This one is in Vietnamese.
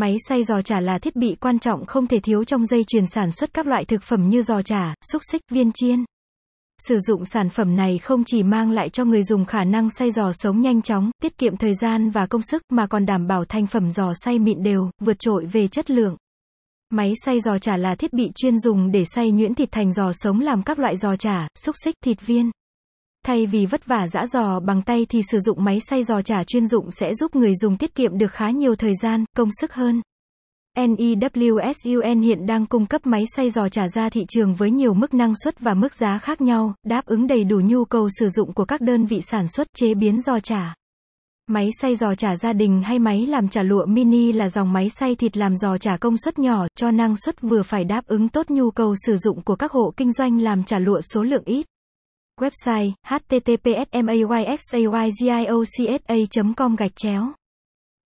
Máy xay giò chả là thiết bị quan trọng không thể thiếu trong dây chuyền sản xuất các loại thực phẩm như giò chả, xúc xích, viên chiên. Sử dụng sản phẩm này không chỉ mang lại cho người dùng khả năng xay giò sống nhanh chóng, tiết kiệm thời gian và công sức mà còn đảm bảo thành phẩm giò xay mịn đều, vượt trội về chất lượng. Máy xay giò chả là thiết bị chuyên dùng để xay nhuyễn thịt thành giò sống làm các loại giò chả, xúc xích, thịt viên. Thay vì vất vả giã giò bằng tay thì sử dụng máy xay giò chả chuyên dụng sẽ giúp người dùng tiết kiệm được khá nhiều thời gian, công sức hơn. NEWSUN hiện đang cung cấp máy xay giò chả ra thị trường với nhiều mức năng suất và mức giá khác nhau, đáp ứng đầy đủ nhu cầu sử dụng của các đơn vị sản xuất chế biến giò chả. Máy xay giò chả gia đình hay máy làm chả lụa mini là dòng máy xay thịt làm giò chả công suất nhỏ, cho năng suất vừa phải đáp ứng tốt nhu cầu sử dụng của các hộ kinh doanh làm chả lụa số lượng ít. Website https mayxaygiocsa com gạch chéo.